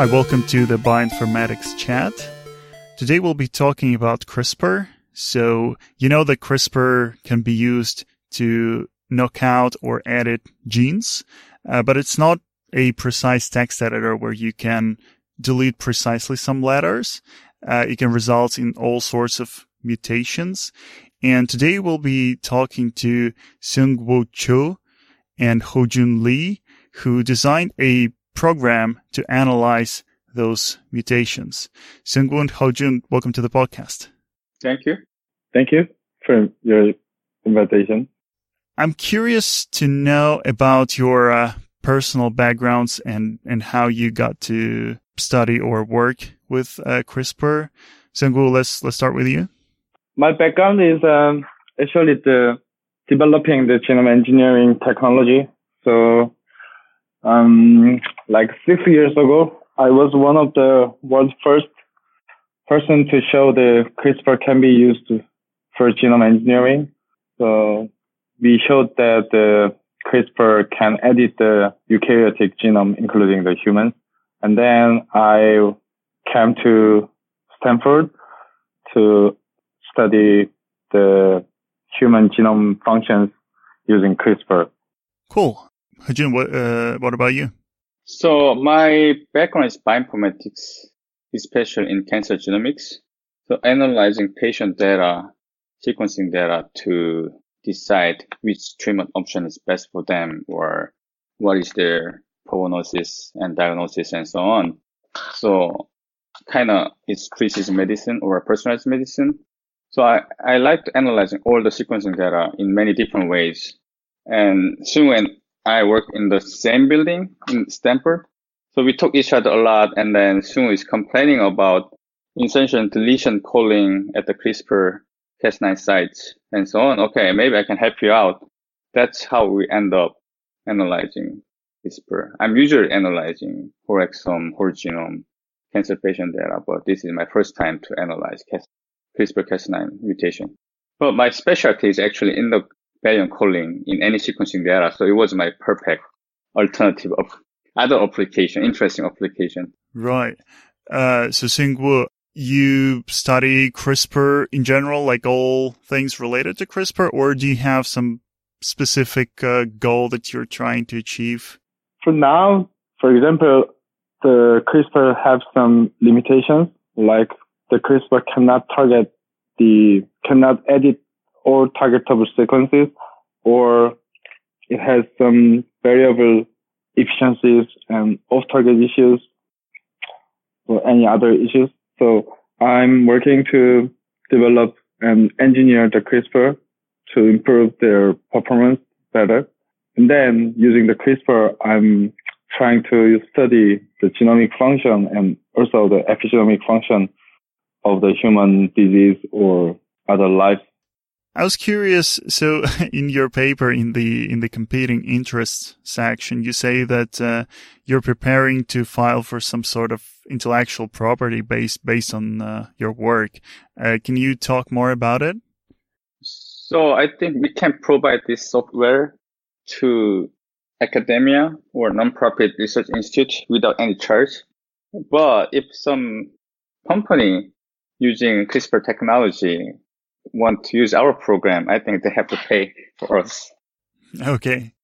Hi, welcome to the Bioinformatics Chat. Today we'll be talking about CRISPR. So, you know that CRISPR can be used to knock out or edit genes, uh, but it's not a precise text editor where you can delete precisely some letters. Uh, it can result in all sorts of mutations. And today we'll be talking to Seungwoo Cho and Hojun Lee, who designed a program to analyze those mutations. Seungwoo and Hojun, welcome to the podcast. Thank you. Thank you for your invitation. I'm curious to know about your uh, personal backgrounds and, and how you got to study or work with uh, CRISPR. Seungwoo, let's, let's start with you. My background is um, actually the developing the genome engineering technology. So, um, like six years ago, I was one of the world's first person to show the CRISPR can be used for genome engineering. So we showed that the CRISPR can edit the eukaryotic genome, including the human. And then I came to Stanford to study the human genome functions using CRISPR. Cool. Hajun, what, uh, what about you? So my background is bioinformatics, especially in cancer genomics. So analyzing patient data, sequencing data to decide which treatment option is best for them or what is their prognosis and diagnosis and so on. So kind of it's precision medicine or personalized medicine. So I, I like analyzing all the sequencing data in many different ways. And soon when I work in the same building in Stanford, so we talk each other a lot and then Soon is complaining about insertion deletion calling at the CRISPR Cas9 sites and so on. Okay, maybe I can help you out. That's how we end up analyzing CRISPR. I'm usually analyzing whole exome, whole genome, cancer patient data, but this is my first time to analyze CRISPR-Cas9 mutation. But my specialty is actually in the variant calling in any sequencing data, so it was my perfect alternative of other application, interesting application. Right. Uh, so Seungwoo, you study CRISPR in general, like all things related to CRISPR, or do you have some specific uh, goal that you're trying to achieve? For now, for example, the CRISPR have some limitations, like the CRISPR cannot target the, cannot edit all targetable sequences, or it has some variable efficiencies and off-target issues or any other issues. So I'm working to develop and engineer the CRISPR to improve their performance better. And then using the CRISPR, I'm trying to study the genomic function and also the epigenomic function of the human disease or other life I was curious. So, in your paper, in the in the competing interests section, you say that uh, you're preparing to file for some sort of intellectual property based based on uh, your work. Uh, can you talk more about it? So, I think we can provide this software to academia or nonprofit research institute without any charge. But if some company using CRISPR technology want to use our program, I think they have to pay for us. Okay.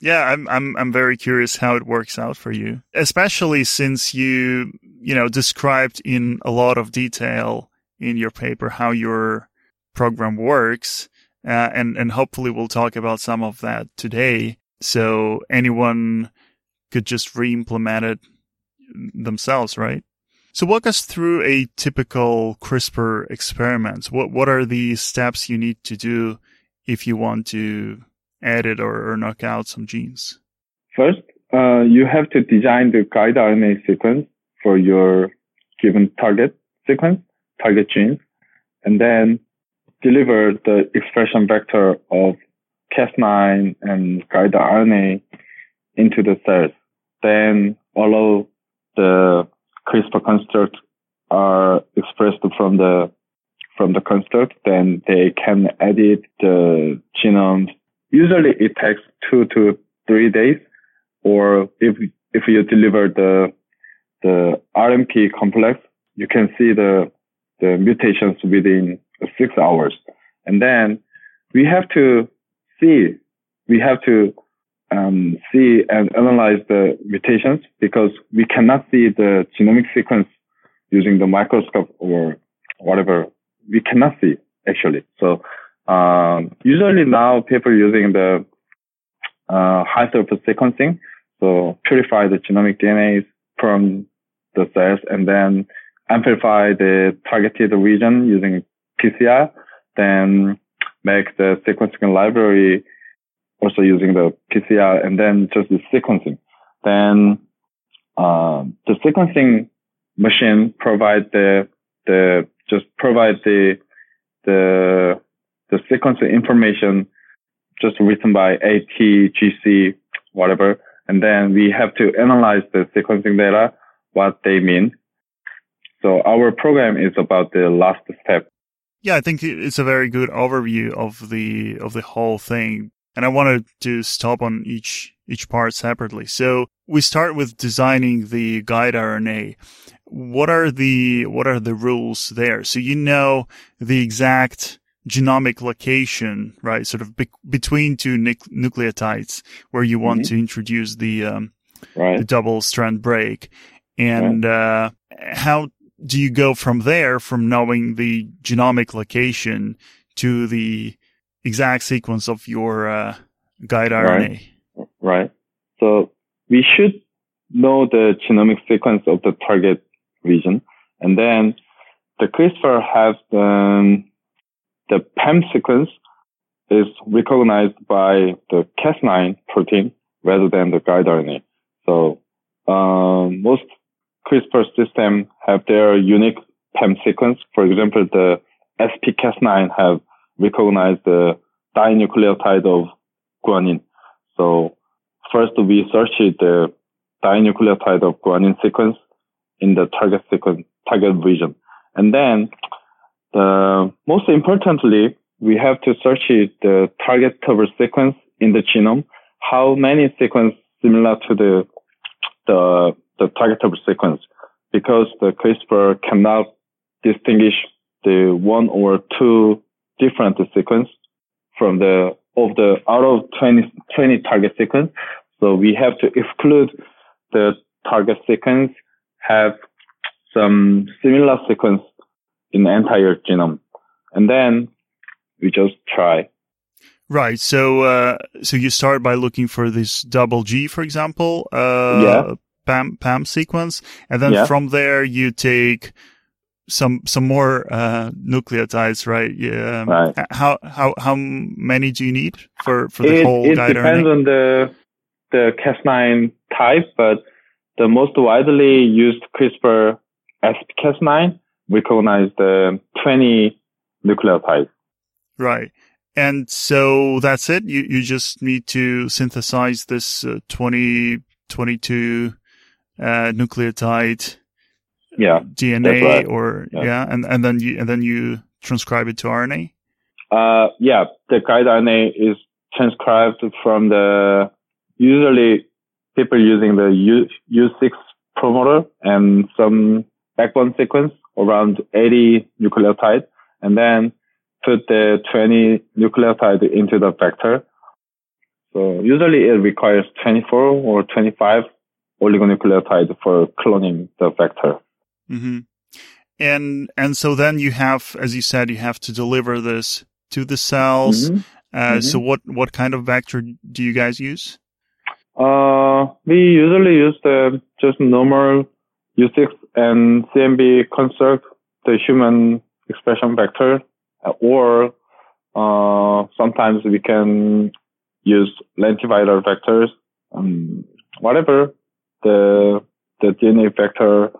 Yeah, I'm I'm I'm very curious how it works out for you, especially since you you know described in a lot of detail in your paper how your program works, uh, and and hopefully we'll talk about some of that today, so anyone could just re-implement it themselves, right? So walk us through a typical CRISPR experiment. What what are the steps you need to do if you want to edit or, or knock out some genes? First, uh, you have to design the guide RNA sequence for your given target sequence, target gene, and then deliver the expression vector of Cas9 and guide RNA into the cells. Then allow the CRISPR constructs are expressed from the from the construct, then they can edit the genome. Usually it takes two to three days, or if if you deliver the the RNP complex, you can see the, the mutations within six hours. And then we have to see, we have to um, see and analyze the mutations because we cannot see the genomic sequence using the microscope or whatever. We cannot see actually. So um, usually now people using the uh, high throughput sequencing, so purify the genomic DNA from the cells and then amplify the targeted region using PCR, then make the sequencing library also using the PCR and then just the sequencing. Then uh, the sequencing machine provide the the just provide the the the sequencing information just written by AT, GC, whatever, and then we have to analyze the sequencing data, what they mean. So our program is about the last step. Yeah, I think it's a very good overview of the of the whole thing. And I wanted to stop on each each part separately. So we start with designing the guide RNA. What are the what are the rules there? So you know the exact genomic location, right? Sort of be- between two nucleotides where you want mm-hmm. to introduce the, um, right. the double strand break. And, right. uh, how do you go from there from knowing the genomic location to the exact sequence of your, uh, guide RNA? Right. right. So we should know the genomic sequence of the target region and then the CRISPR has um, the PAM sequence is recognized by the Cas9 protein rather than the guide RNA. So um, most CRISPR systems have their unique PAM sequence. For example, the SPCas9 have recognized the dinucleotide of guanine. So first we search the dinucleotide of guanine sequence in the target sequence, target region. And then the most importantly, we have to search the target cover sequence in the genome. How many sequence similar to the the the target cover sequence? Because the CRISPR cannot distinguish the one or two different sequence from the of the out of 20, 20 target sequence. So we have to exclude the target sequence have some similar sequence in the entire genome. And then we just try. Right. So, uh, so you start by looking for this double G, for example, uh, yeah. PAM, PAM sequence. And then yeah. from there you take some, some more, uh, nucleotides, right? Yeah. Right. How, how, how many do you need for, for the it, whole It depends RNA? on the, the Cas9 type, but the most widely used CRISPR SPCas9 recognize the 20 nucleotides. Right. And so that's it. You, you just need to synthesize this uh, 20, 22, uh, nucleotide yeah, DNA right. or yeah. yeah. and, and then you, and then you transcribe it to RNA. Uh, yeah, the guide RNA is transcribed from the, usually people using the U, U6 promoter and some backbone sequence around 80 nucleotides and then put the 20 nucleotide into the vector. So usually it requires 24 or 25 oligonucleotides for cloning the vector. Mm-hmm. And, and so then you have, as you said, you have to deliver this to the cells. Mm-hmm. Uh, mm-hmm. So what, what kind of vector do you guys use? Uh, we usually use the just normal U6 and CMV construct the human expression vector, or uh, sometimes we can use lentiviral vectors, um, whatever the the DNA vector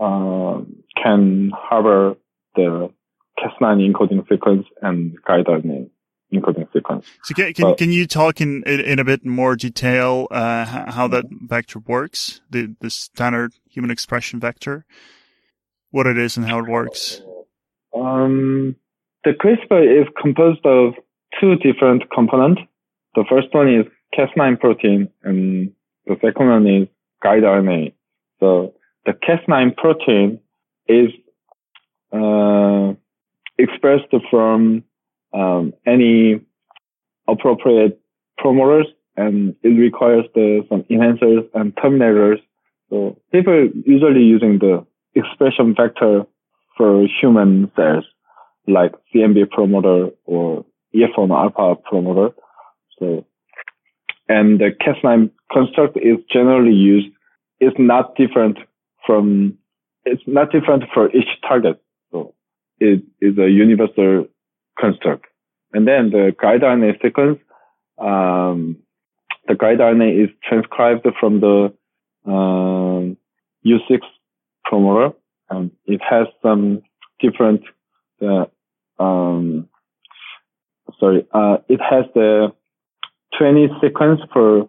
uh, can harbor the Cas9 encoding sequence and guide RNA encoding sequence. So can can, can you talk in, in, in a bit more detail uh, how that vector works, the the standard human expression vector, what it is and how it works? Um, the CRISPR is composed of two different components. The first one is Cas9 protein, and the second one is guide RNA. So the Cas9 protein is uh, expressed from um, any appropriate promoters and it requires the, some enhancers and terminators. So people usually using the expression vector for human cells like CMB promoter or EF1 alpha promoter. So, and the Cas9 construct is generally used. It's not different from, it's not different for each target. So it is a universal construct. And then the guide RNA sequence, um, the guide RNA is transcribed from the um, U6 promoter. and it has some different, uh, um, sorry, uh, it has the 20 sequence for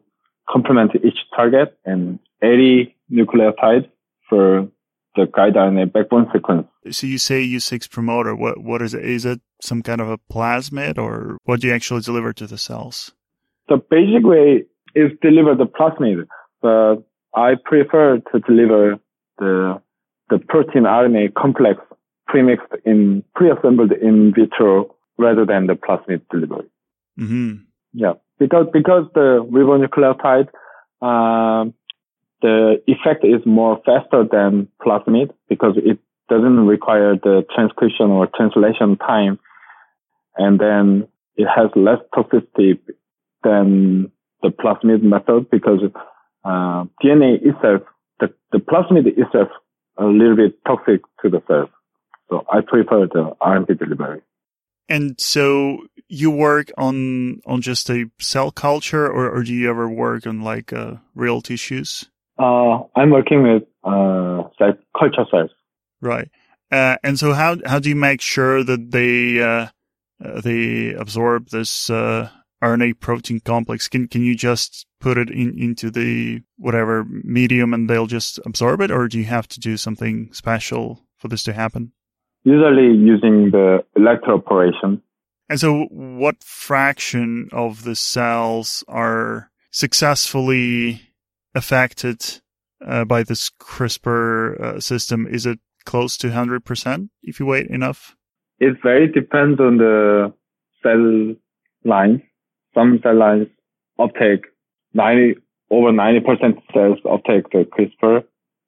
complement each target and 80 nucleotides for the guide RNA backbone sequence. So you say U6 promoter. What what is it? Is it some kind of a plasmid, or what do you actually deliver to the cells? The basic way is deliver the plasmid, but I prefer to deliver the the protein RNA complex premixed in pre-assembled in vitro rather than the plasmid delivery. Mm-hmm. Yeah, because because the ribonucleotide, um, the effect is more faster than plasmid because it doesn't require the transcription or translation time, and then it has less toxicity than the plasmid method because uh, DNA itself, the, the plasmid itself, a little bit toxic to the cells. So I prefer the RNP delivery. And so you work on on just a cell culture, or, or do you ever work on like uh, real tissues? Uh, I'm working with uh, culture cells. Right. Uh, and so how how do you make sure that they uh, uh, they absorb this uh, RNA protein complex? Can can you just put it in into the whatever medium and they'll just absorb it, or do you have to do something special for this to happen? Usually using the electroporation. And so, what fraction of the cells are successfully affected uh, by this CRISPR uh, system? Is it close to 100% if you wait enough? It very depends on the cell lines. Some cell lines uptake 90, over 90% cells uptake the CRISPR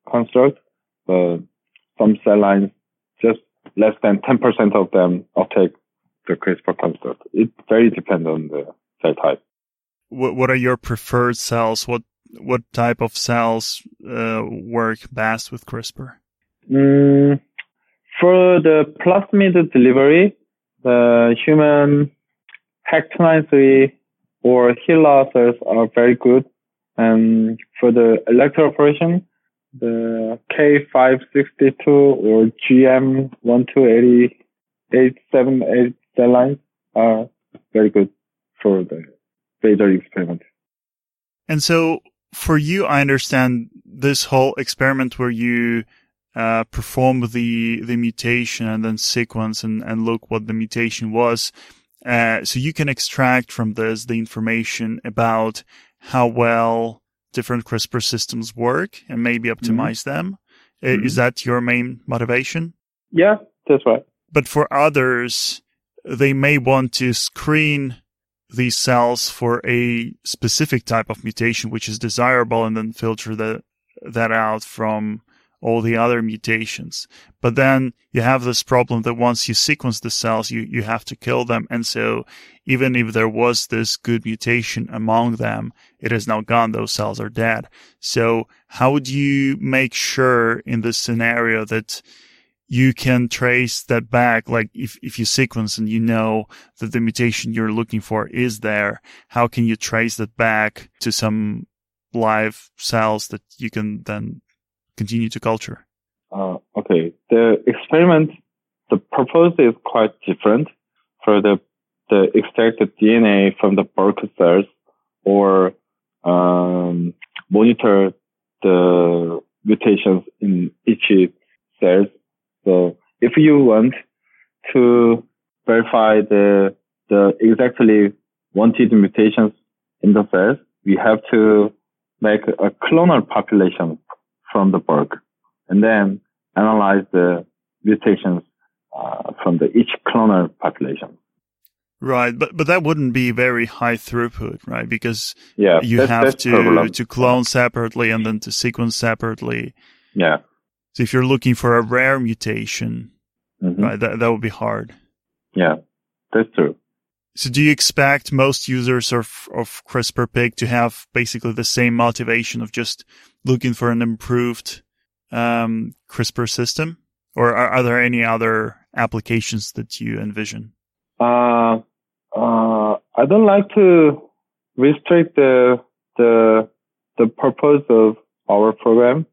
construct, but some cell lines just less than 10% of them uptake the CRISPR construct. It very depends on the cell type. What, what are your preferred cells? What what type of cells uh, work best with CRISPR? Mm, for the plasmid delivery, the human HEK293 or HeLa cells are very good. And for the electroporation, the K562 or GM1287878 cell lines are very good for the laser experiment. And so for you, I understand this whole experiment where you uh, perform the the mutation and then sequence and, and look what the mutation was. Uh, so you can extract from this the information about how well different CRISPR systems work and maybe mm-hmm. optimize mm-hmm. them. Mm-hmm. Is that your main motivation? Yeah, that's right. But for others, they may want to screen these cells for a specific type of mutation which is desirable and then filter the, that out from all the other mutations. But then you have this problem that once you sequence the cells, you, you have to kill them. And so even if there was this good mutation among them, it is now gone. Those cells are dead. So how would you make sure in this scenario that you can trace that back. Like if, if you sequence and you know that the mutation you're looking for is there, how can you trace that back to some live cells that you can then continue to culture? Uh, okay. The experiment, the purpose is quite different for the, the extracted DNA from the bulk cells or, um, monitor the mutations in each cells so if you want to verify the, the exactly wanted mutations in the cells, we have to make a clonal population from the bulk. and then analyze the mutations uh, from the each clonal population. Right, but but that wouldn't be very high throughput, right? Because yeah, you that's, have that's to problem. to clone separately and then to sequence separately. Yeah. So if you're looking for a rare mutation, Mhm. right, that that would be hard. Yeah, that's true. So do you expect most users of of CRISPR-Pig to have basically the same motivation of just looking for an improved um, CRISPR system, or are, are there any other applications that you envision? Uh, uh, I don't like to restrict the the the purpose of our program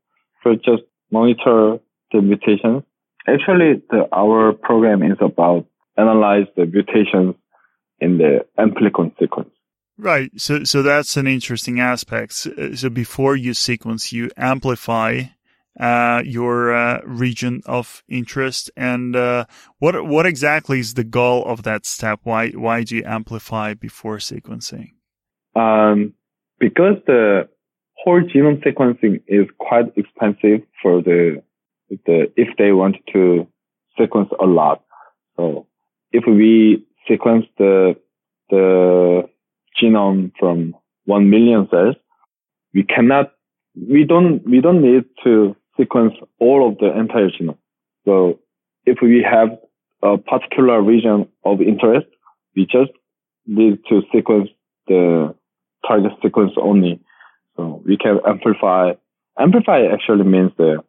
for just monitor the mutations. Actually, the, our program is about analyze the mutations in the amplicon sequence. Right. So, so that's an interesting aspect. So, so before you sequence, you amplify uh, your uh, region of interest, and uh, what what exactly is the goal of that step? Why why do you amplify before sequencing? Um, because the whole genome sequencing is quite expensive for the the if they want to sequence a lot. So if we sequence the the genome from one million cells, we cannot we don't we don't need to sequence all of the entire genome. So if we have a particular region of interest, we just need to sequence the target sequence only. So we can amplify. Amplify actually means the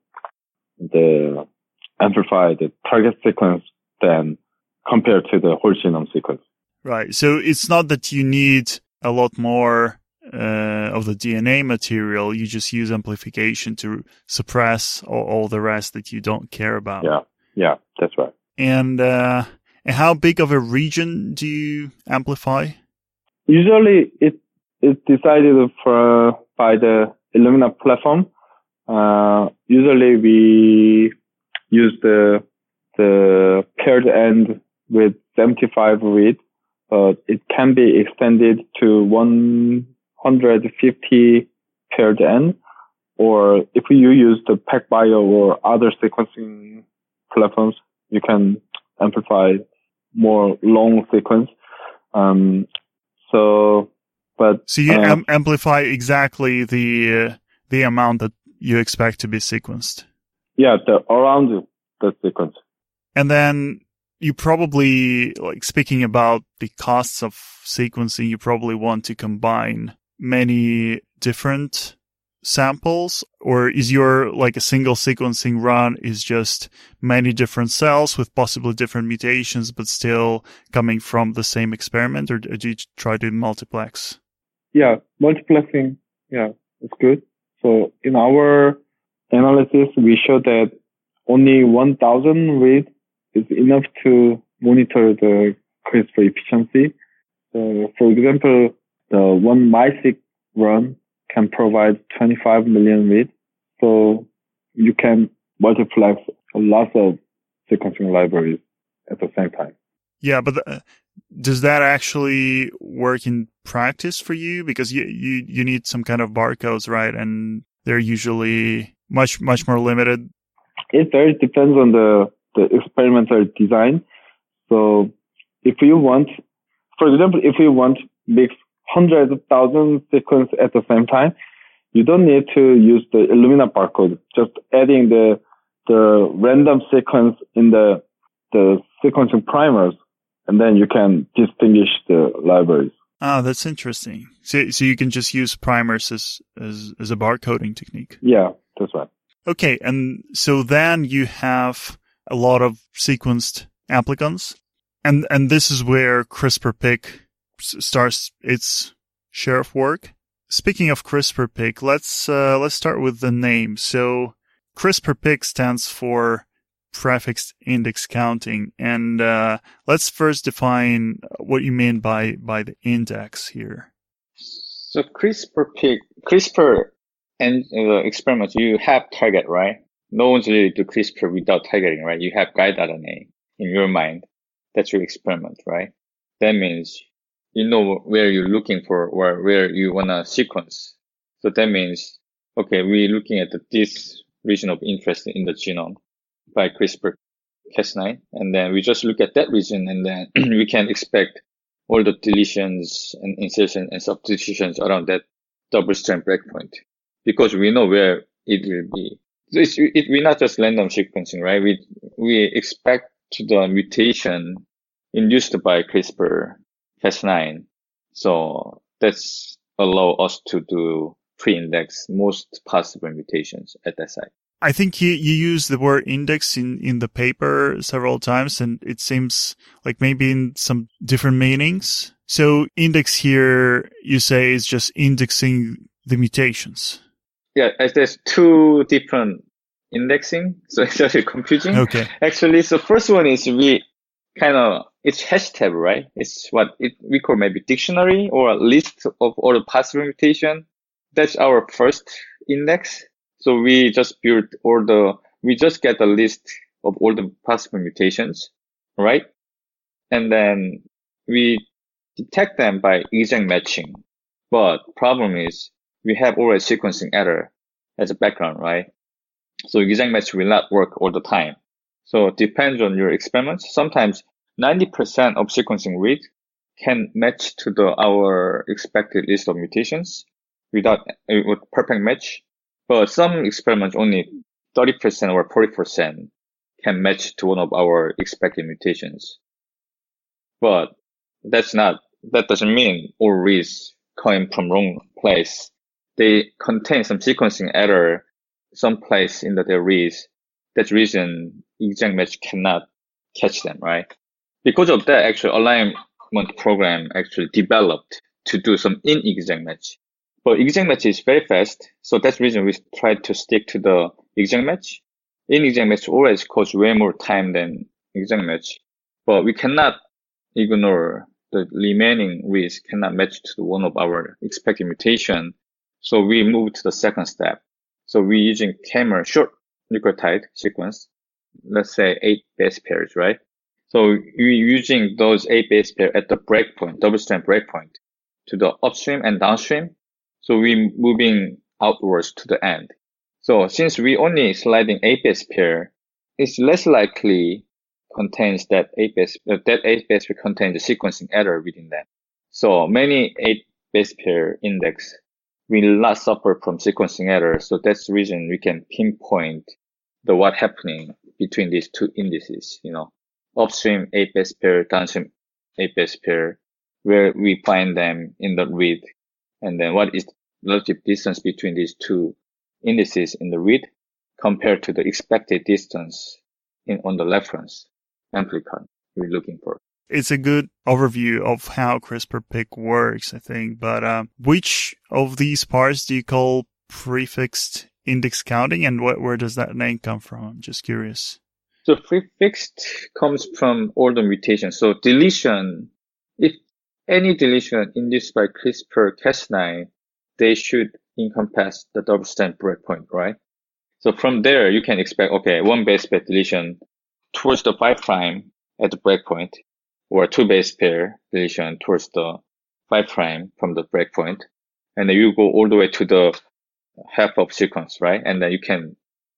the amplify the target sequence then compared to the whole genome sequence. Right. So it's not that you need a lot more uh, of the DNA material. You just use amplification to suppress all, all, the rest that you don't care about. Yeah. Yeah, that's right. And, uh, and how big of a region do you amplify? Usually it it is decided for, by the Illumina platform. Uh, usually we use the, the paired end with 75 read, but it can be extended to 150 paired end. Or if you use the PacBio or other sequencing platforms, you can amplify more long sequence. Um, so, but so you uh, am- amplify exactly the uh, the amount that you expect to be sequenced. Yeah, the around the sequence. And then you probably like speaking about the costs of sequencing. You probably want to combine many different samples or is your like a single sequencing run is just many different cells with possibly different mutations but still coming from the same experiment or do you try to multiplex yeah multiplexing yeah it's good so in our analysis we show that only 1000 read is enough to monitor the CRISPR efficiency for example the one MiSeq run can provide 25 million reads. So you can multiplex lots of sequencing libraries at the same time. Yeah, but the, does that actually work in practice for you? Because you, you, you need some kind of barcodes, right? And they're usually much, much more limited. It very depends on the, the experimental design. So if you want, for example, if you want mix hundreds of thousands sequence at the same time, you don't need to use the Illumina barcode. Just adding the the random sequence in the the sequencing primers, and then you can distinguish the libraries. Ah, that's interesting. So, so you can just use primers as, as, as a barcoding technique. Yeah, that's right. Okay. And so then you have a lot of sequenced applicants. And, and this is where CRISPR pick starts its share of work. Speaking of CRISPR pick, let's uh, let's start with the name. So CRISPR pick stands for prefix index counting, and uh, let's first define what you mean by by the index here. So CRISPR-Pig, CRISPR and uh, you have target, right? No one's really do CRISPR without targeting, right? You have guide RNA in your mind. That's your experiment, right? That means you know where you're looking for or where you want to sequence. So that means, okay, we're looking at this region of interest in the genome by CRISPR-Cas9. And then we just look at that region and then we can expect all the deletions and insertions and substitutions around that double strand breakpoint because we know where it will be. It's, it, we're not just random sequencing, right? We, we expect the mutation induced by CRISPR-Cas9. So that's allow us to do pre-index most possible mutations at that site. I think you, you use the word index in, in the paper several times and it seems like maybe in some different meanings. So index here, you say is just indexing the mutations. Yeah, uh, there's two different indexing. So it's actually confusing. Okay. Actually, so first one is we kind of, it's hashtag, right? It's what it, we call maybe dictionary or a list of all the possible mutation. That's our first index. So we just build all the, we just get a list of all the possible mutations, right? And then we detect them by exact matching. But problem is we have already sequencing error as a background, right? So exact match will not work all the time. So it depends on your experiments. Sometimes 90% of sequencing read can match to the our expected list of mutations without uh, a perfect match. But some experiments only 30% or 40% can match to one of our expected mutations. But that's not, that doesn't mean all reads coming from wrong place. They contain some sequencing error someplace in the, their reads. That reason exact match cannot catch them, right? Because of that, actually alignment program actually developed to do some inexact match. But exact match is very fast. So that's the reason we try to stick to the exact match. Inexact match always costs way more time than exact match. But we cannot ignore the remaining reads cannot match to one of our expected mutation. So we move to the second step. So we're using KMER short nucleotide sequence. Let's say eight base pairs, right? So we're using those eight base pair at the breakpoint, double strand breakpoint to the upstream and downstream so we're moving outwards to the end. So since we only sliding A base pair, it's less likely contains that A base, uh, that A base pair contains a sequencing error within them. So many A base pair index will not suffer from sequencing error. So that's the reason we can pinpoint the what happening between these two indices, you know, upstream A base pair, downstream base pair, where we find them in the read and then what is the relative distance between these two indices in the read compared to the expected distance in, on the reference amplicon we're looking for. It's a good overview of how CRISPR-Pick works, I think. But uh, which of these parts do you call prefixed index counting, and what, where does that name come from? I'm just curious. So prefixed comes from order mutation. So deletion, any deletion induced by CRISPR-Cas9, they should encompass the double strand breakpoint, right? So from there, you can expect, okay, one base pair deletion towards the five prime at the breakpoint, or two base pair deletion towards the five prime from the breakpoint. And then you go all the way to the half of sequence, right? And then you can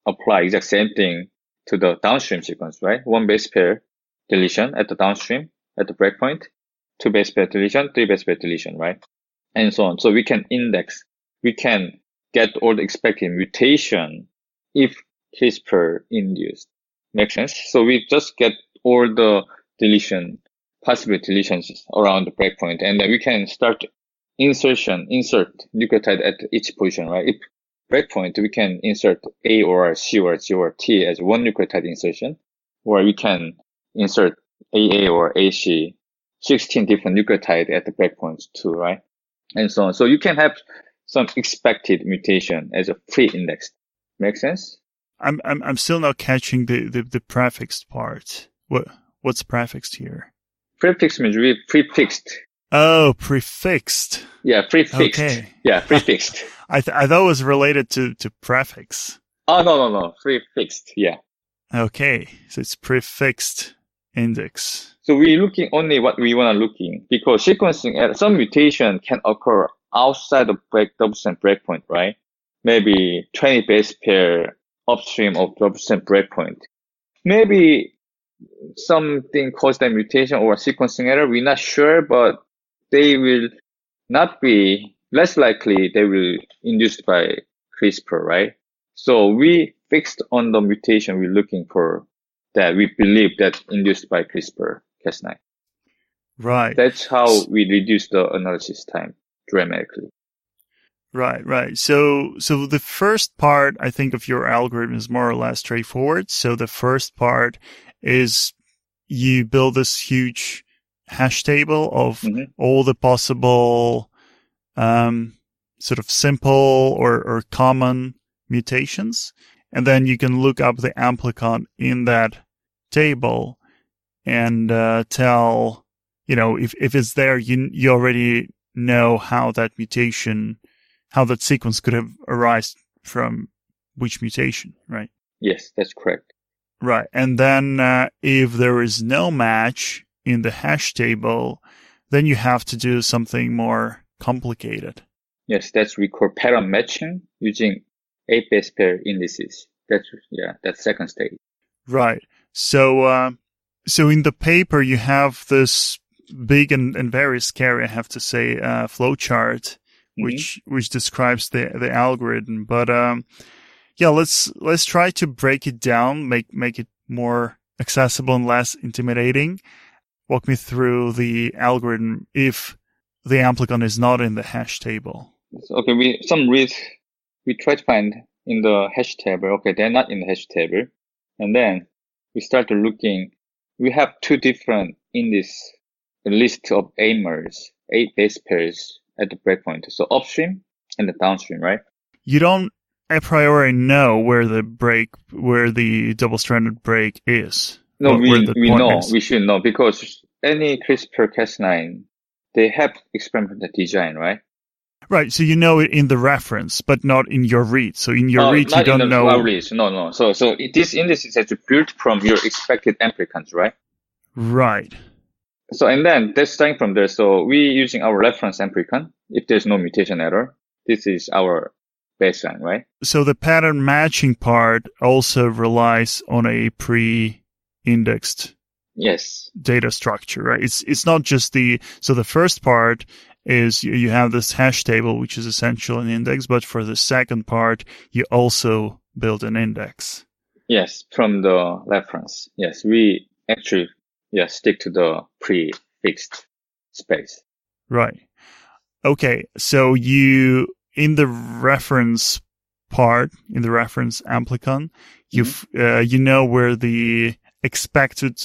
apply exact same thing to the downstream sequence, right? One base pair deletion at the downstream at the breakpoint two base pair deletion, three base pair deletion, right? And so on. So we can index, we can get all the expected mutation if CRISPR induced. Makes sense? So we just get all the deletion, possible deletions around the breakpoint, and then we can start insertion, insert nucleotide at each position, right? If breakpoint, we can insert A or C or G or T as one nucleotide insertion, or we can insert AA or AC 16 different nucleotide at the breakpoints too, right? And so on. So you can have some expected mutation as a pre-indexed. Make sense? I'm, I'm, I'm still not catching the, the, the prefixed part. What, what's prefixed here? Prefixed means really prefixed. Oh, prefixed. Yeah, prefixed. Okay. Yeah, prefixed. I, th- I thought it was related to, to prefix. Oh, no, no, no. Prefixed. Yeah. Okay. So it's prefixed index. So we're looking only what we want to looking because sequencing at some mutation can occur outside of break double strand breakpoint, right? Maybe 20 base pair upstream of 12% breakpoint. Maybe something caused that mutation or a sequencing error. We're not sure, but they will not be less likely they will induced by CRISPR, right? So we fixed on the mutation we're looking for that we believe that induced by CRISPR Cas9. Right. That's how we reduce the analysis time dramatically. Right, right. So, so the first part, I think, of your algorithm is more or less straightforward. So the first part is you build this huge hash table of Mhm. all the possible, um, sort of simple or, or common mutations. And then you can look up the amplicon in that table and, uh, tell, you know, if, if it's there, you, you already know how that mutation, how that sequence could have arisen from which mutation, right? Yes, that's correct. Right. And then uh, if there is no match in the hash table, then you have to do something more complicated. Yes, that's we call pattern matching using eight base pair indices. That's yeah, that's second stage. Right. So, uh, so in the paper, you have this big and, and very scary, I have to say, uh, flowchart, Mhm. which, which describes the, the algorithm. But, um, yeah, let's, let's try to break it down, make, make it more accessible and less intimidating. Walk me through the algorithm if the amplicon is not in the hash table. Okay, we some reads we try to find in the hash table. Okay, they're not in the hash table, and then we start looking. We have two different in this list of AIMers, eight base pairs at the breakpoint. So upstream and the downstream, right? You don't a priori know where the break, where the double-stranded break is. No, we we know is. we should know because any CRISPR-Cas9 they have experimental design, right? Right. So you know it in the reference, but not in your read. So in your Oh, read, you don't the know. raw reads. No, no. So so this index is built from your expected amplicons, right? Right. So, and then that's starting from there. So we using our reference amplicon. If there's no mutation error, this is our baseline, right? So the pattern matching part also relies on a pre-indexed Yes. data structure, right? It's it's not just the so the first part is you, have this hash table which is essential an index, but for the second part you also build an index. Yes. From the reference. Yes. We actually, yeah, stick to the prefixed space. Right. Okay. So you, in the reference part, in the reference amplicon, you, uh, you know where the expected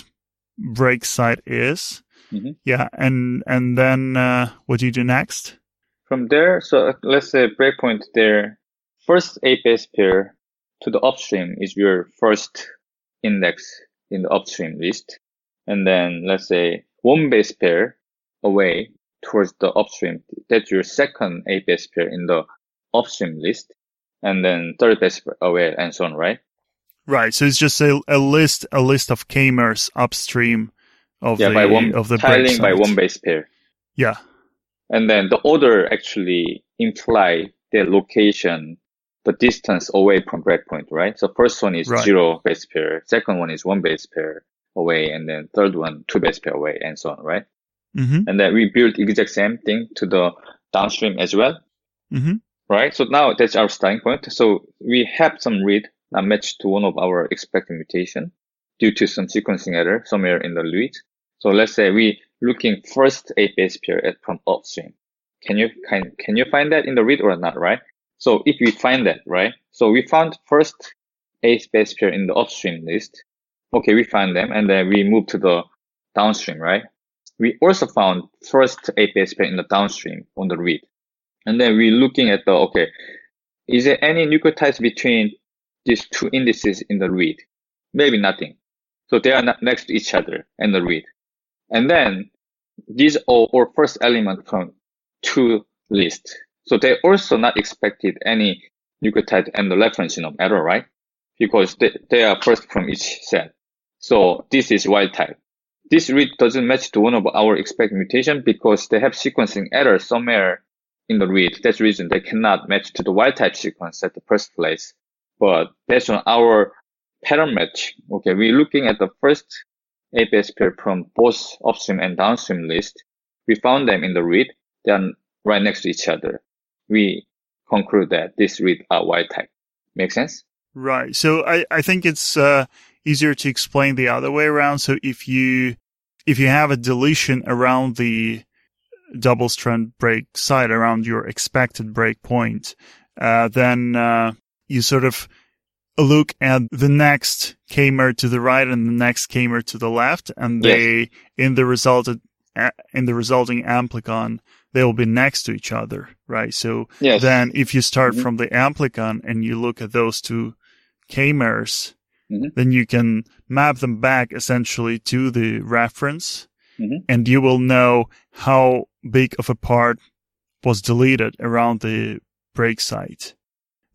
break site is. Mhm. Yeah. And, and then, uh, what do you do next? From there, so let's say breakpoint there, first eight base pair to the upstream is your first index in the upstream list. And then let's say one base pair away towards the upstream. That's your second eight base pair in the upstream list. And then third base pair away and so on, right? Right. So it's just a, a list, a list of k-mers upstream of Yeah, the, by one, of the tiling by one base pair. Yeah. And then the order actually imply the location, the distance away from breakpoint, right? So first one is Right. zero base pair, second one is one base pair away, and then third one two base pair away, and so on, right? Mm-hmm. And then we build exact same thing to the downstream as well, Mm-hmm. right? So now that's our starting point. So we have some read that matched to one of our expected mutation due to some sequencing error somewhere in the read. So let's say we looking first eight base pair at from upstream. Can you can can you find that in the read or not, right? So if we find that, right? So we found first eight base pair in the upstream list. Okay, we find them and then we move to the downstream, right? We also found first eight base pair in the downstream on the read. And then we're looking at the, okay, is there any nucleotides between these two indices in the read? Maybe nothing. So they are next to each other in the read. And then these are our first element from two lists. So they also not expected any nucleotide and the reference genome error, right? Because they, they are first from each set. So this is wild type. This read doesn't match to one of our expected mutation because they have sequencing error somewhere in the read. That's the reason they cannot match to the wild type sequence at the first place. But based on our pattern match, okay, we're looking at the first ABS pair from both upstream and downstream list. We found them in the read. They are right next to each other. We conclude that this read are wild type. Make sense? Right. So I, I think it's uh, easier to explain the other way around. So if you if you have a deletion around the double strand break site around your expected break point, uh, then uh, you sort of look at the next k-mer to the right and the next k-mer to the left, and they Yes. in the resulted in the resulting amplicon they will be next to each other, right? So Yes. then if you start Mhm. from the amplicon and you look at those two k-mers, Mhm. then you can map them back essentially to the reference Mhm. and you will know how big of a part was deleted around the break site.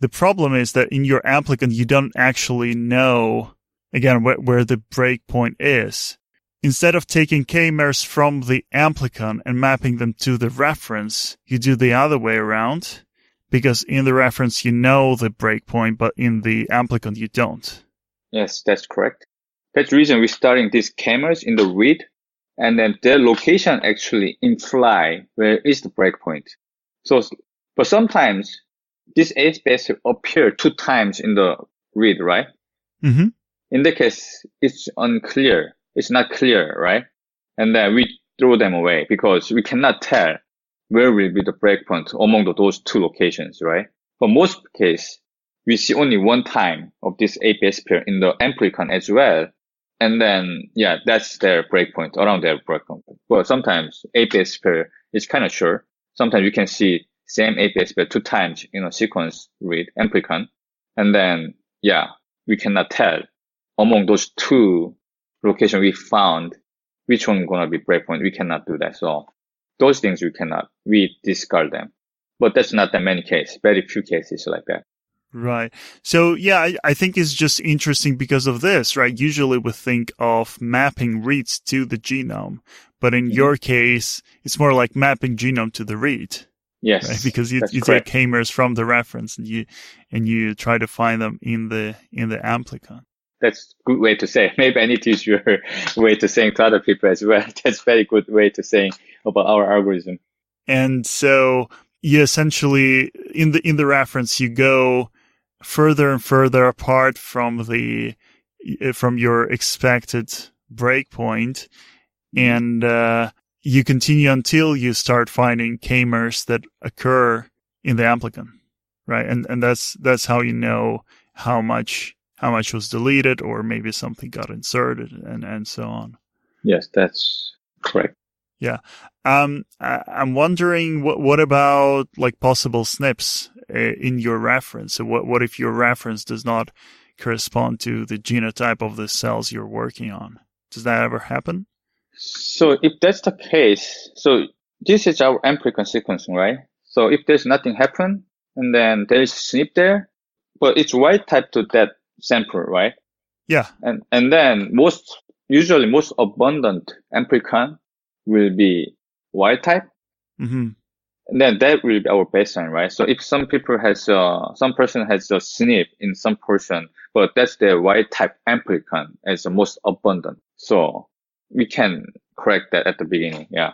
The problem is that in your applicant, you don't actually know, again, where, where the breakpoint is. Instead of taking k-mers from the amplicon and mapping them to the reference, you do the other way around because in the reference you know the breakpoint, but in the amplicon you don't. Yes, that's correct. That's the reason we're starting these cameras in the read, and then their location actually imply where is the breakpoint. So, but sometimes this edge base appear two times in the read, right? hmm In the case, it's unclear. It's not clear, right? And then we throw them away because we cannot tell where will be the breakpoint among the- those two locations, right? For most case, we see only one time of this ABS pair in the amplicon as well. And then, yeah, that's their breakpoint, around their breakpoint. But sometimes ABS pair is kind of short. Sometimes you can see same ABS pair two times in a sequence read amplicon. And then, yeah, we cannot tell among those two location we found which one gonna be breakpoint. We cannot do that. So those things we cannot, we discard them. But that's not that many cases. Very few cases like that. Right. So yeah, I, I think it's just interesting because of this, right? Usually we think of mapping reads to the genome, but in Mhm. your case, it's more like mapping genome to the read, Yes. right? Because you, you correct. take k-mers from the reference and you, and you try to find them in the, in the amplicon. That's good way to say. Maybe I need to use your way to saying to other people as well. That's very good way to saying about our algorithm. And so you essentially, in the, in the reference, you go further and further apart from the, from your expected breakpoint. And, uh, you continue until you start finding k-mers that occur in the amplicon, right? And, and that's, that's how you know how much, how much was deleted or maybe something got inserted and, and so on. Yes, that's correct. Yeah, um, I, I'm wondering what what about like possible SNPs uh, in your reference? So what what if your reference does not correspond to the genotype of the cells you're working on? Does that ever happen? So if that's the case, so this is our amplicon sequencing, right? So if there's nothing happen and then there is SNP there, but it's wild type to that sample, right? Yeah. And and then most usually most abundant amplicon will be wild type. hmm And then that will be our baseline, right? So if some people has, uh, some person has a SNP in some person, but that's their wild type amplicon as the most abundant. So we can correct that at the beginning. Yeah.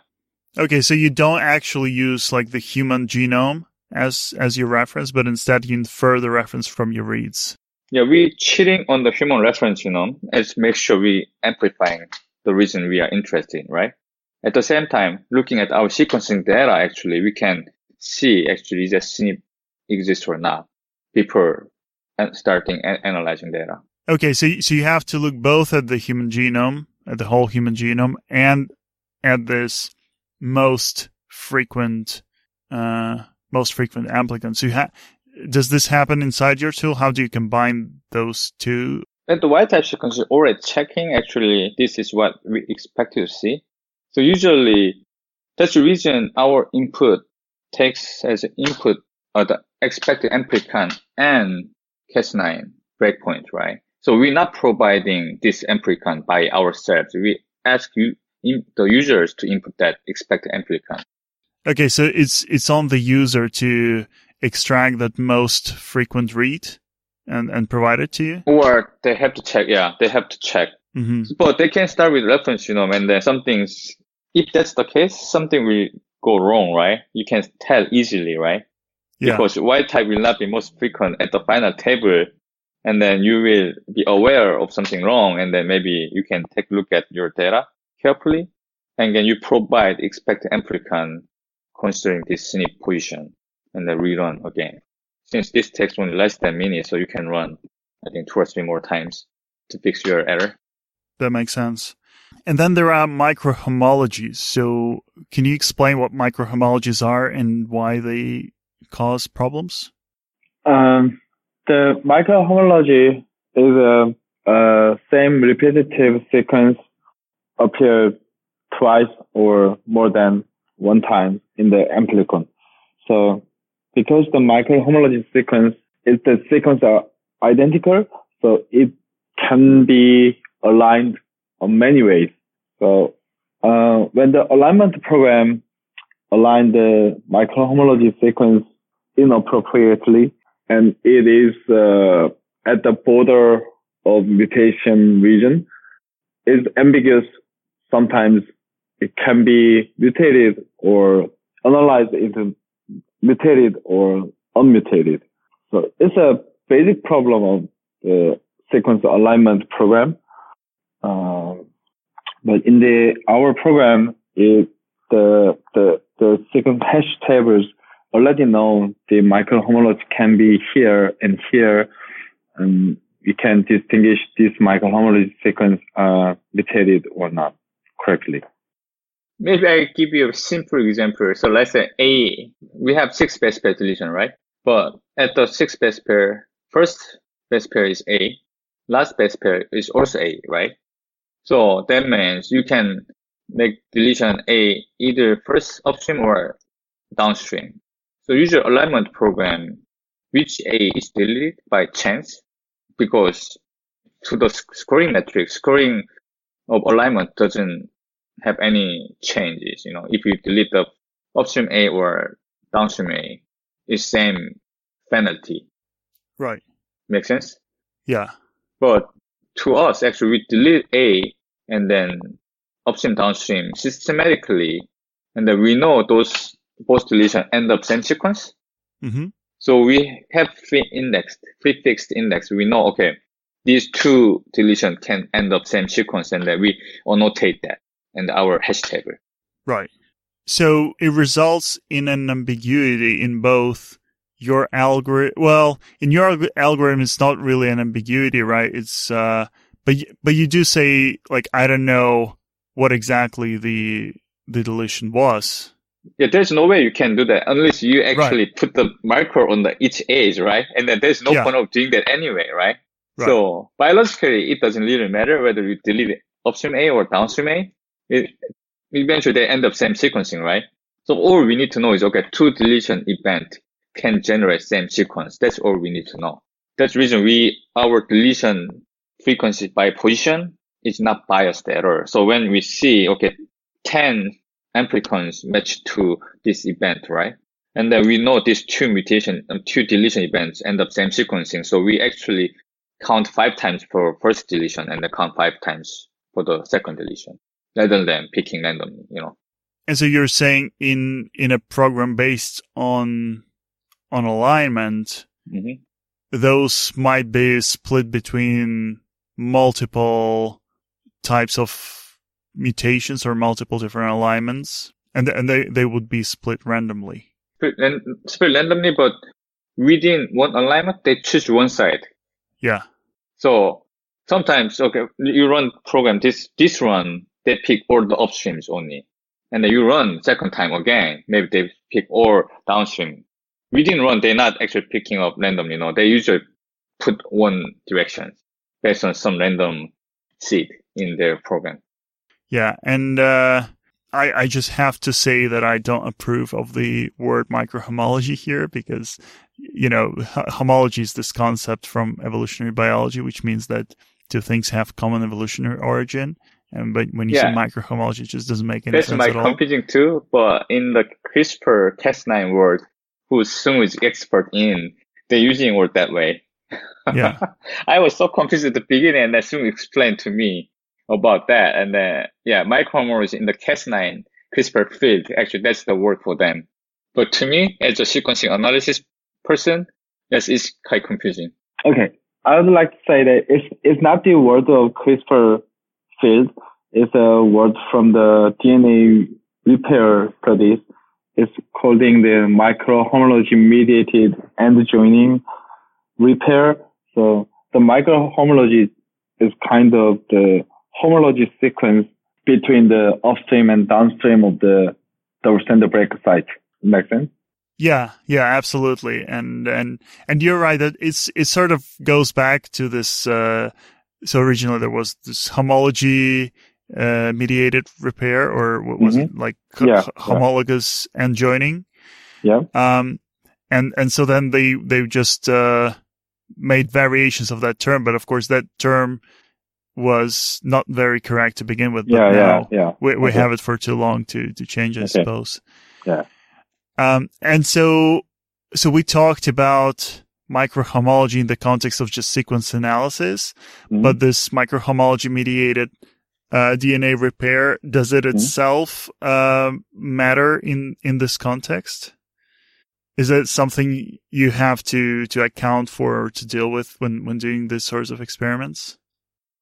Okay, so you don't actually use like the human genome as as your reference, but instead you infer the reference from your reads. Yeah. We cheating on the human reference genome as make sure we amplifying the reason we are interested in, right? At the same time, looking at our sequencing data, actually, we can see actually the SNP exists or not before uh, starting analyzing data. Okay, so so you have to look both at the human genome, at the whole human genome, and at this most frequent, uh, most frequent amplicon. So you ha- does this happen inside your tool? How do you combine those two? At the white type sequence, already checking actually this is what we expect to see. So usually that's the reason our input takes as input uh, the expected amplicon and Cas9 breakpoint, right? So we're not providing this amplicon by ourselves. We ask you in, the users to input that expected amplicon. Okay, so it's it's on the user to extract that most frequent read and, and provide it to you? Or they have to check. Yeah, they have to check. hmm But they can start with reference genome and then something's, if that's the case, something will go wrong, right? You can tell easily, right? Yeah. Because wild type will not be most frequent at the final table. And then you will be aware of something wrong. And then maybe you can take a look at your data carefully. And then you provide expected amplicon considering this SNP position and then rerun again. Since this takes only less than minutes, so you can run, I think, two or three more times to fix your error. That makes sense. And then there are microhomologies. So can you explain what microhomologies are and why they cause problems? Um, the microhomology is a, a same repetitive sequence appear twice or more than one time in the amplicon. So because the microhomology sequence is the sequence are identical, so it can be aligned on many ways. So uh, when the alignment program align the microhomology sequence inappropriately, and it is uh, at the border of mutation region, is ambiguous. Sometimes it can be mutated or analyzed into mutated or unmutated. So it's a basic problem of the sequence alignment program. Uh, but in the our program, it, the the the sequence hash tables already know the microhomology can be here and here, and we can distinguish this microhomology sequence uh, mutated or not correctly. Maybe I give you a simple example. So let's say A, we have six base pair deletion, right? But at the six base pair, first base pair is A, last base pair is also A, right? So that means you can make deletion A either first upstream or downstream. So usual alignment program, which A is deleted by chance because to the scoring metric, scoring of alignment doesn't have any changes. You know, if you delete the upstream A or downstream A, it's same penalty. Right. Make sense? Yeah. But to us, actually, we delete A and then upstream, downstream systematically, and then we know those both deletion end up same sequence. hmm So we have pre-indexed, prefixed index. We know, okay, these two deletion can end up same sequence and that we annotate that in our hash table. Right. So it results in an ambiguity in both your algorithm. Well, in your alg- algorithm, it's not really an ambiguity, right? It's, uh, but, y- but you do say, like, I don't know what exactly the, the deletion was. Yeah, there's no way you can do that unless you actually put the marker on the each edge, right? And then there's no Yeah. point of doing that anyway, right? Right. So biologically, it doesn't really matter whether you delete upstream A or downstream A. It, eventually they end up same sequencing, right? So all we need to know is, okay, two deletion event can generate same sequence. That's all we need to know. That's the reason we, our deletion frequency by position is not biased at all. So when we see, okay, 10 amplicons match to this event, right? And then we know these two mutation, um, two deletion events end up same sequencing. So we actually count five times for first deletion and then count five times for the second deletion rather than picking randomly, you know. And so you're saying in, in a program based on, on alignment, hmm those might be split between multiple types of mutations or multiple different alignments and and they they would be split randomly Split, ran- split randomly, but within one alignment, they choose one side. yeah So sometimes, okay, you run program this, this run, they pick all the upstreams only. And then you run second time again, maybe they pick all downstream. Within run, they're not actually picking up randomly, you know, they usually put one direction based on some random seed in their program. Yeah and uh I, I just have to say that I don't approve of the word microhomology here because, you know, homology is this concept from evolutionary biology, which means that two things have common evolutionary origin. And but when you Yeah. say microhomology, it just doesn't make any That's sense at all. confusing too, but in the CRISPR Cas9 world, who Sung is expert in, they're using word that way. Yeah. I was so confused at the beginning and soon explained to me about that. And then, yeah, microhomology in the Cas9 CRISPR field, actually that's the word for them. But to me, as a sequencing analysis person, yes, it's quite confusing. Okay. I would like to say that it's, it's not the word of CRISPR field. It's a word from the DNA repair studies. It's calling the microhomology mediated end joining repair. So the microhomology is kind of the homology sequence between the upstream and downstream of the double stranded break site. Make sense? Yeah, yeah, absolutely. And, and, and you're right that it's, it sort of goes back to this, uh, so originally there was this homology, uh, mediated repair or what was mm-hmm. it like yeah, homologous yeah. end joining? Yeah. Um, and, and so then they, they just, uh, made variations of that term, but of course that term was not very correct to begin with. yeah, yeah, yeah. We, we okay. have it for too long to, to change, I okay. suppose. Yeah. Um, and so, so we talked about microhomology in the context of just sequence analysis, mm-hmm. but this microhomology mediated uh, DNA repair, does it mm-hmm. itself uh, matter in in this context? Is it something you have to to account for or to deal with when when doing these sorts of experiments?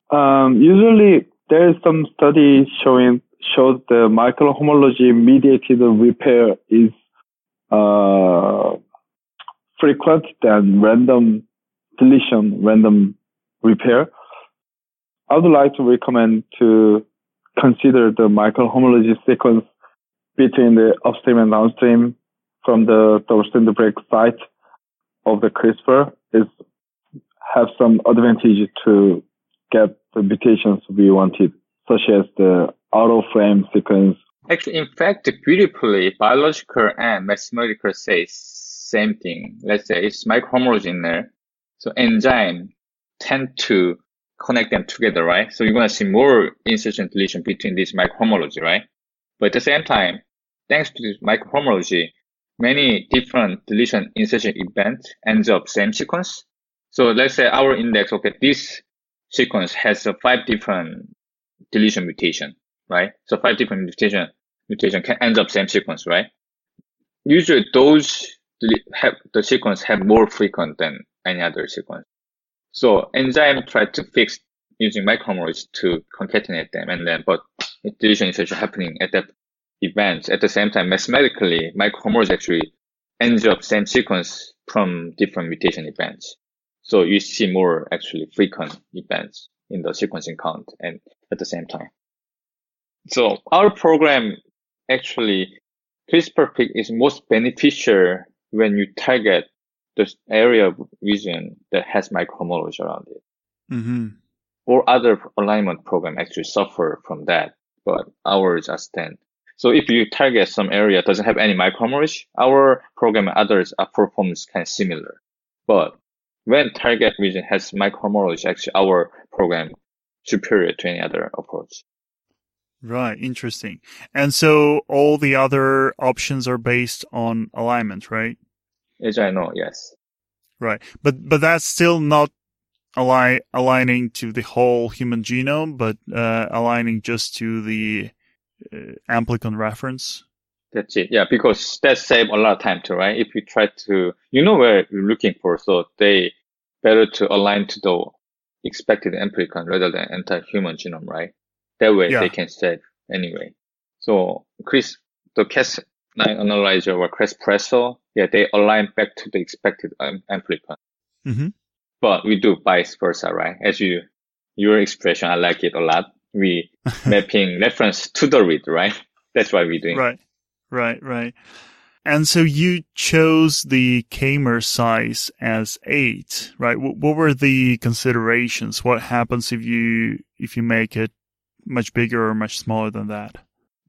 Um, usually, there is some study showing shows the microhomology mediated repair is uh, frequent than random deletion, random repair. I would like to recommend to consider the microhomology sequence between the upstream and downstream from the double-stranded break site of the CRISPR is have some advantage to get the mutations we wanted, such as the auto frame sequence. Actually, in fact, beautifully, biological and mathematical say same thing. Let's say it's microhomology in there. So enzyme tend to connect them together, right? So you're going to see more insertion deletion between this microhomology, right? But at the same time, thanks to this microhomology, many different deletion insertion events ends up same sequence. So let's say our index, okay, this sequence has a five different deletion mutation, right? So five different mutation mutation can end up same sequence, right? Usually those have the sequence have more frequent than any other sequence. So enzyme try to fix using microhomology to concatenate them, and then but deletion is actually happening at that event. At the same time, mathematically, microhomology actually ends up same sequence from different mutation events. So you see more actually frequent events in the sequencing count and at the same time. So our program actually CRISPR-Pig is most beneficial when you target the area of region that has microhomology around it. Mm-hmm. Or other alignment program actually suffer from that, but ours are stand. So if you target some area doesn't have any microhomology, our program and others are performance kind of similar. But when target region has microhomology, actually our program superior to any other approach. Right, interesting. And so all the other options are based on alignment, right? As I know, yes. Right. But but that's still not align aligning to the whole human genome, but uh, aligning just to the uh, amplicon reference. That's it. Yeah, because that save a lot of time too, right? If you try to, you know where you're looking for, so they better to align to the expected amplicon rather than entire human genome, right? That way yeah. they can save anyway. So Chris, the Cas9 analyzer or Caspresso, yeah, they align back to the expected um, amplicon. Mm-hmm. But we do vice versa, right? As you, your expression, I like it a lot. We mapping reference to the read, right? That's why we're doing. Right, right, right. And so you chose the K-mer size as eight, right? What were the considerations? What happens if you if you make it much bigger or much smaller than that?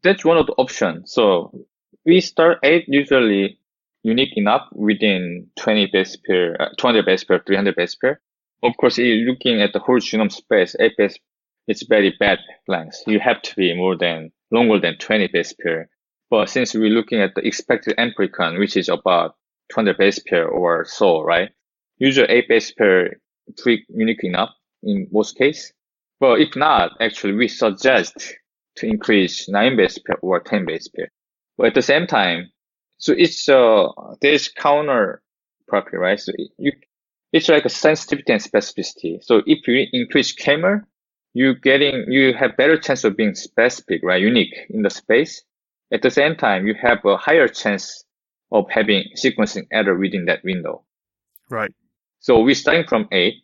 That's one of the options. So we start eight usually unique enough within 20 base pair, uh, 200 base pair, 300 base pair. Of course, you're looking at the whole genome space, 8 base, it's very bad length. You have to be more than, longer than 20 base pair. But since we're looking at the expected amplicon, which is about 200 base pair or so, right? usually 8 base pair pretty unique enough in most cases. But if not, actually we suggest to increase 9 base pair or 10 base pair. But at the same time, so it's uh there's counter property, right? So you it's like a sensitivity and specificity. So if you increase KMER, you getting you have better chance of being specific, right? Unique in the space. At the same time, you have a higher chance of having sequencing error within that window. Right. So we're starting from eight,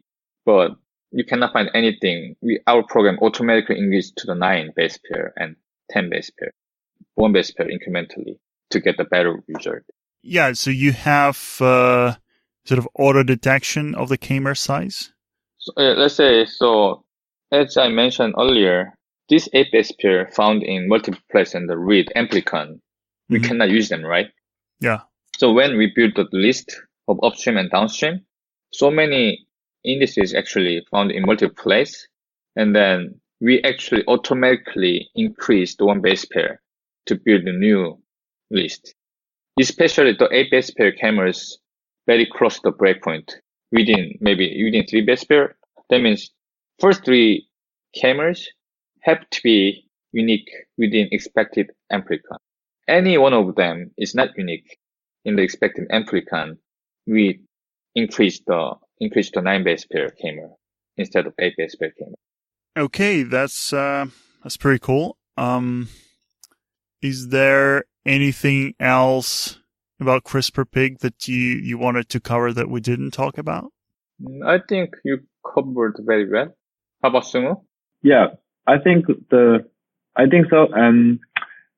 but you cannot find anything. We, our program automatically increases to the nine base pair and 10 base pair, one base pair incrementally to get the better result. Yeah. So you have, uh, sort of auto detection of the KMER size. So, uh, let's say, so as I mentioned earlier, this eight base pair found in multiplex and the read amplicon, we Mhm. cannot use them, right? Yeah. So when we build the list of upstream and downstream, so many indices actually found in multiplex, and then we actually automatically increase the one base pair to build a new list. Especially the eight base pair cameras very close to the breakpoint within maybe within three base pair. That means first three cameras have to be unique within expected amplicon. Any one of them is not unique in the expected amplicon. We increase the increase the nine base pair camera instead of eight base pair camera. Okay. That's, uh, that's pretty cool. Um, is there anything else about CRISPR pig that you, you wanted to cover that we didn't talk about? I think you covered very well. How about Sumo? Yeah, I think the, I think so. And,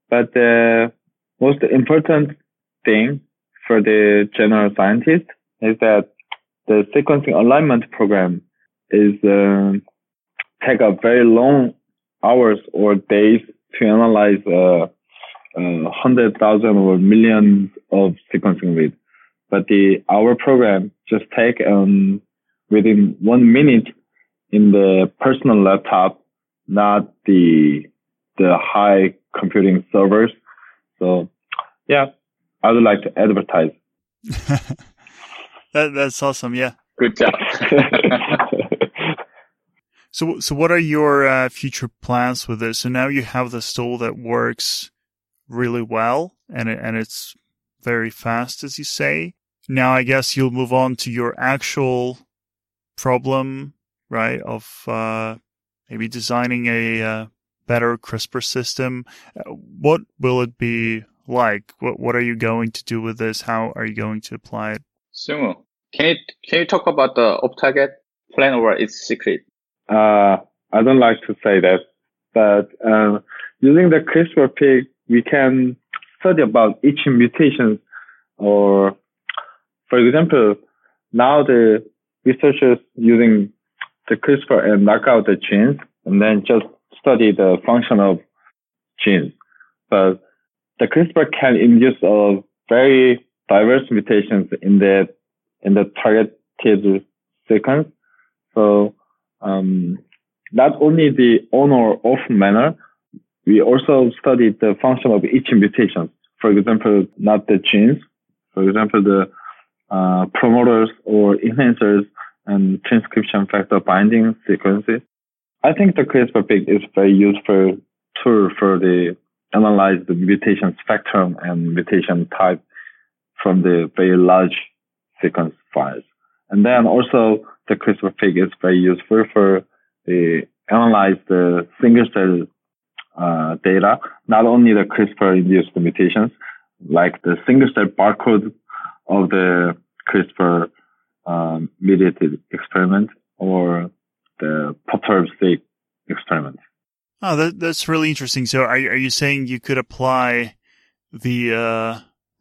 but the most important thing for the general scientist is that the sequencing alignment program is, uh, take a very long hours or days to analyze, uh, uh, hundred thousand or millions of sequencing reads. But the, our program just take, um, within one minute in the personal laptop, not the the high computing servers. So yeah, I would like to advertise. that, that's awesome. Yeah. Good job. So, so what are your uh, future plans with this? So now you have this tool that works really well and it, and it's very fast, as you say. Now, I guess you'll move on to your actual problem, right? Of, uh, maybe designing a, uh, better CRISPR system. Uh, What will it be like? What, what are you going to do with this? How are you going to apply it? Sumo, can you can you talk about the off-target plan or it's secret? uh, I don't like to say that, but uh, using the CRISPR pig, we can study about each mutation or, for example, now the researchers using the CRISPR and knock out the genes and then just study the function of genes. But the CRISPR can induce a very diverse mutations in the in the targeted sequence. So um, not only the on or off manner, we also studied the function of each mutation. For example, not the genes. For example, the uh, promoters or enhancers and transcription factor binding sequences. I think the CRISPR-Pig is very useful tool for the analyze the mutation spectrum and mutation type from the very large sequence files. And then also the CRISPR-Pig is very useful for the analyze the single cell uh, data, not only the CRISPR-induced mutations, like the single cell barcode of the CRISPR um, mediated experiment or the perturbed state experiment. Oh, that, that's really interesting. So are, you- are you saying you could apply the, uh,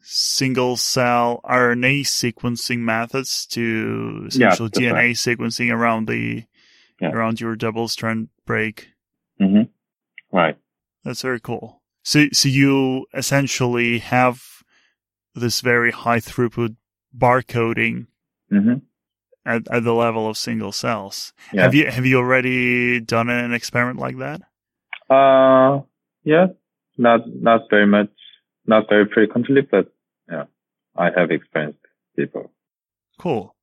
single cell RNA sequencing methods to Yeah, DNA right. sequencing around the, Yeah. around your double strand break? hmm Right. That's very cool. So, so you essentially have this very high throughput barcoding hmm at, at the level of single cells. Yeah. Have you, have you already done an experiment like that? Uh, yeah, not, not very much, not very frequently, but yeah, I have experienced people. Cool.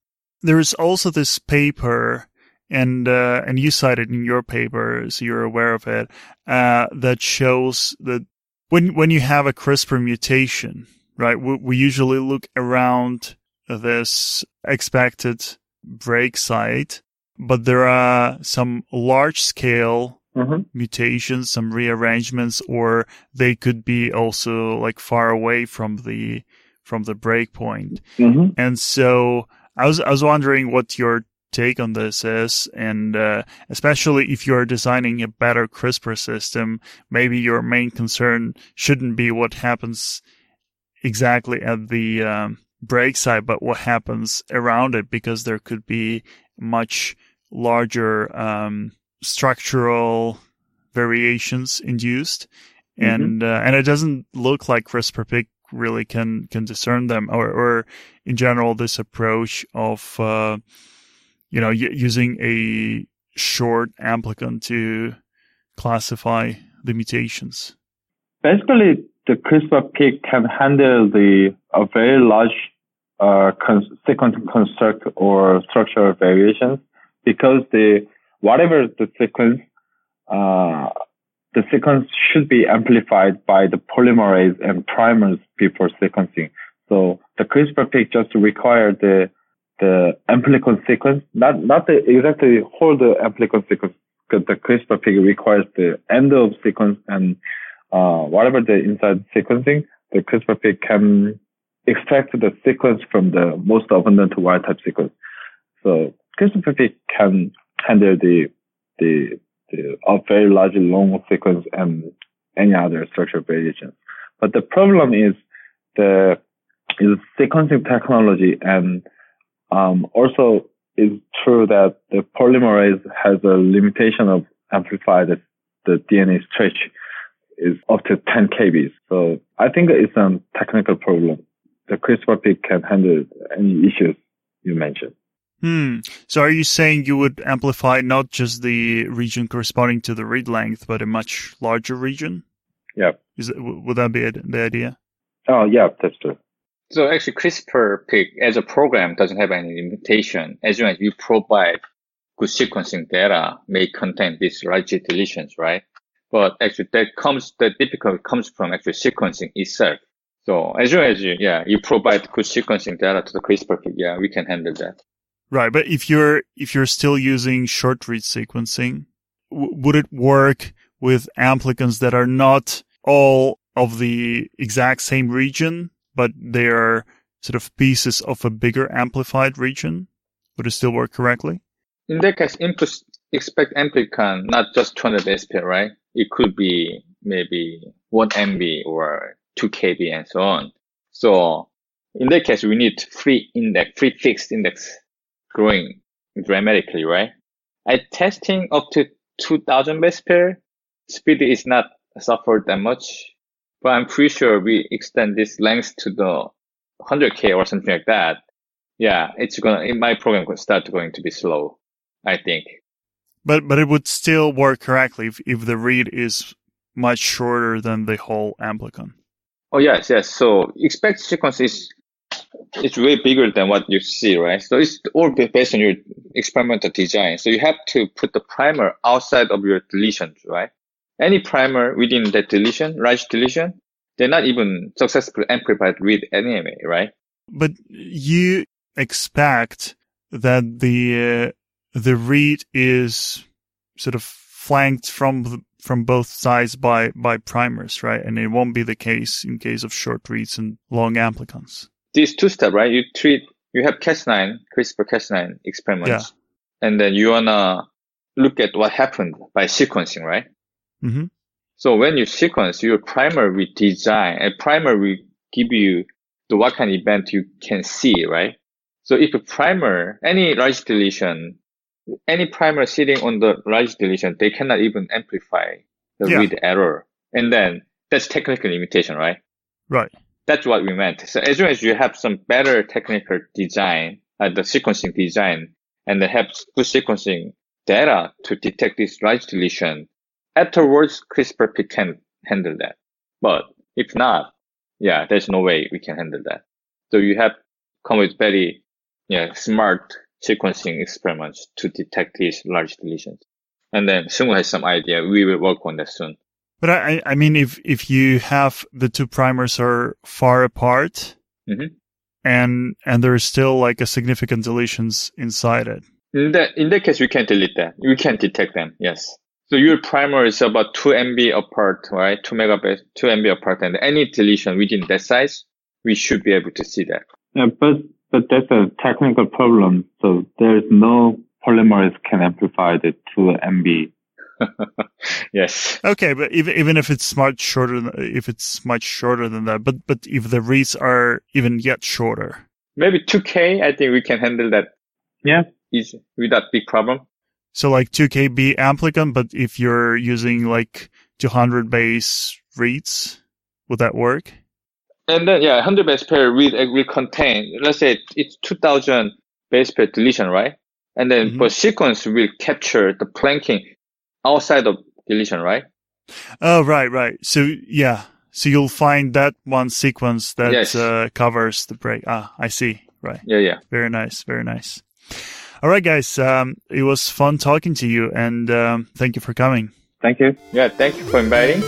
there is also this paper and uh, and you cited in your paper, so you're aware of it, uh, that shows that when when you have a CRISPR mutation, right, we, we usually look around this expected break site, but there are some large scale Mm-hmm. mutations, some rearrangements, or they could be also like far away from the from the break point. Mm-hmm. And so I was I was wondering what your take on this is, and uh, especially if you're designing a better CRISPR system, maybe your main concern shouldn't be what happens exactly at the um, break site, but what happens around it, because there could be much larger um, structural variations induced, Mm-hmm. and uh, and it doesn't look like CRISPR Pick really can can discern them, or or in general this approach of uh, you know y- using a short amplicon to classify the mutations. Basically, the CRISPR Pick can handle the a very large uh, sequence construct or structural variations because the whatever the sequence, uh, the sequence should be amplified by the polymerase and primers before sequencing. So the CRISPR pick just require the the amplicon sequence, not not the exactly whole the amplicon sequence, because the CRISPR pick requires the end of sequence and uh, whatever the inside sequencing, the CRISPR pick can extract the sequence from the most abundant wild type sequence. So CRISPR-Pig can handle the the the a very large long sequence and any other structural variations. But the problem is the is sequencing technology and um, also it's true that the polymerase has a limitation of amplify the, the DNA stretch is up to 10 kbs. So I think it's a technical problem. The CRISPR-Pig can handle any issues you mentioned. Hmm. So are you saying you would amplify not just the region corresponding to the read length, but a much larger region? Yeah. Is it, would that be it, the idea? Oh, yeah, that's true. So actually CRISPR-Pig as a program doesn't have any limitation. As long as you provide good sequencing data may contain these large deletions, right? But actually that comes, the difficulty comes from actually sequencing itself. So as long as you, yeah, you provide good sequencing data to the CRISPR-Pig, yeah, we can handle that. Right. But if you're, if you're still using short read sequencing, w- would it work with amplicons that are not all of the exact same region, but they are sort of pieces of a bigger amplified region? Would it still work correctly? In that case, input expect amplicon not just 200 SPL, right? It could be maybe 1 MB or 2 KB and so on. So in that case, we need free index, free fixed index growing dramatically, right? At testing up to 2000 base pair, speed is not suffered that much, but I'm pretty sure we extend this length to the 100k or something like that. Yeah, it's gonna, in my program could start going to be slow, I think. But, but it would still work correctly if, if the read is much shorter than the whole amplicon. Oh, yes, yes. So expect sequence is, it's way bigger than what you see, right? So it's all based on your experimental design. So you have to put the primer outside of your deletions, right? Any primer within that deletion, large deletion, they're not even successfully amplified with NMA, right? But you expect that the, uh, the read is sort of flanked from the, from both sides by, by primers, right? And it won't be the case in case of short reads and long amplicons. These two step, right? You treat, you have Cas9, CRISPR Cas9 experiments, and then you wanna look at what happened by sequencing, right? Mm-hmm. So when you sequence, your primer will design, a primer will give you the what kind of event you can see, right? So if a primer, any large deletion, any primer sitting on the large deletion, they cannot even amplify the Yeah. read error. And then that's technical limitation, right? Right. That's what we meant. So as long as you have some better technical design, uh, the sequencing design, and they have good sequencing data to detect this large deletion, afterwards CRISPR can handle that. But if not, yeah, there's no way we can handle that. So you have come with very, yeah, smart sequencing experiments to detect these large deletions. And then Seungwoo has some idea. We will work on that soon. But I, I mean, if, if you have the two primers are far apart Mhm. and, and there's still like a significant deletions inside it. In that, in that case, we can't delete that. We can't detect them. Yes. So your primer is about 2 MB apart, right? 2 megabase, 2 MB apart. And any deletion within that size, we should be able to see that. Yeah, but but that's a technical problem. So there's no polymerase can amplify the 2 MB. yes. Okay. But even, even if it's much shorter, than- if it's much shorter than that, but, but if the reads are even yet shorter. Maybe 2K, I think we can handle that Yeah. easy without big problem. So like 2KB amplicon, but if you're using like 200 base reads, would that work? And then, yeah, 100 base pair will, will contain, let's say it's 2000 base pair deletion, right? And then Mhm. for sequence will capture the planking outside of deletion, right? Oh, right, right. So yeah. So you'll find that one sequence that Yes. uh, covers the break. Ah, I see. Right. Yeah, yeah. Very nice. Very nice. All right, guys. Um, it was fun talking to you and um, thank you for coming. Thank you. Yeah, thank you for inviting.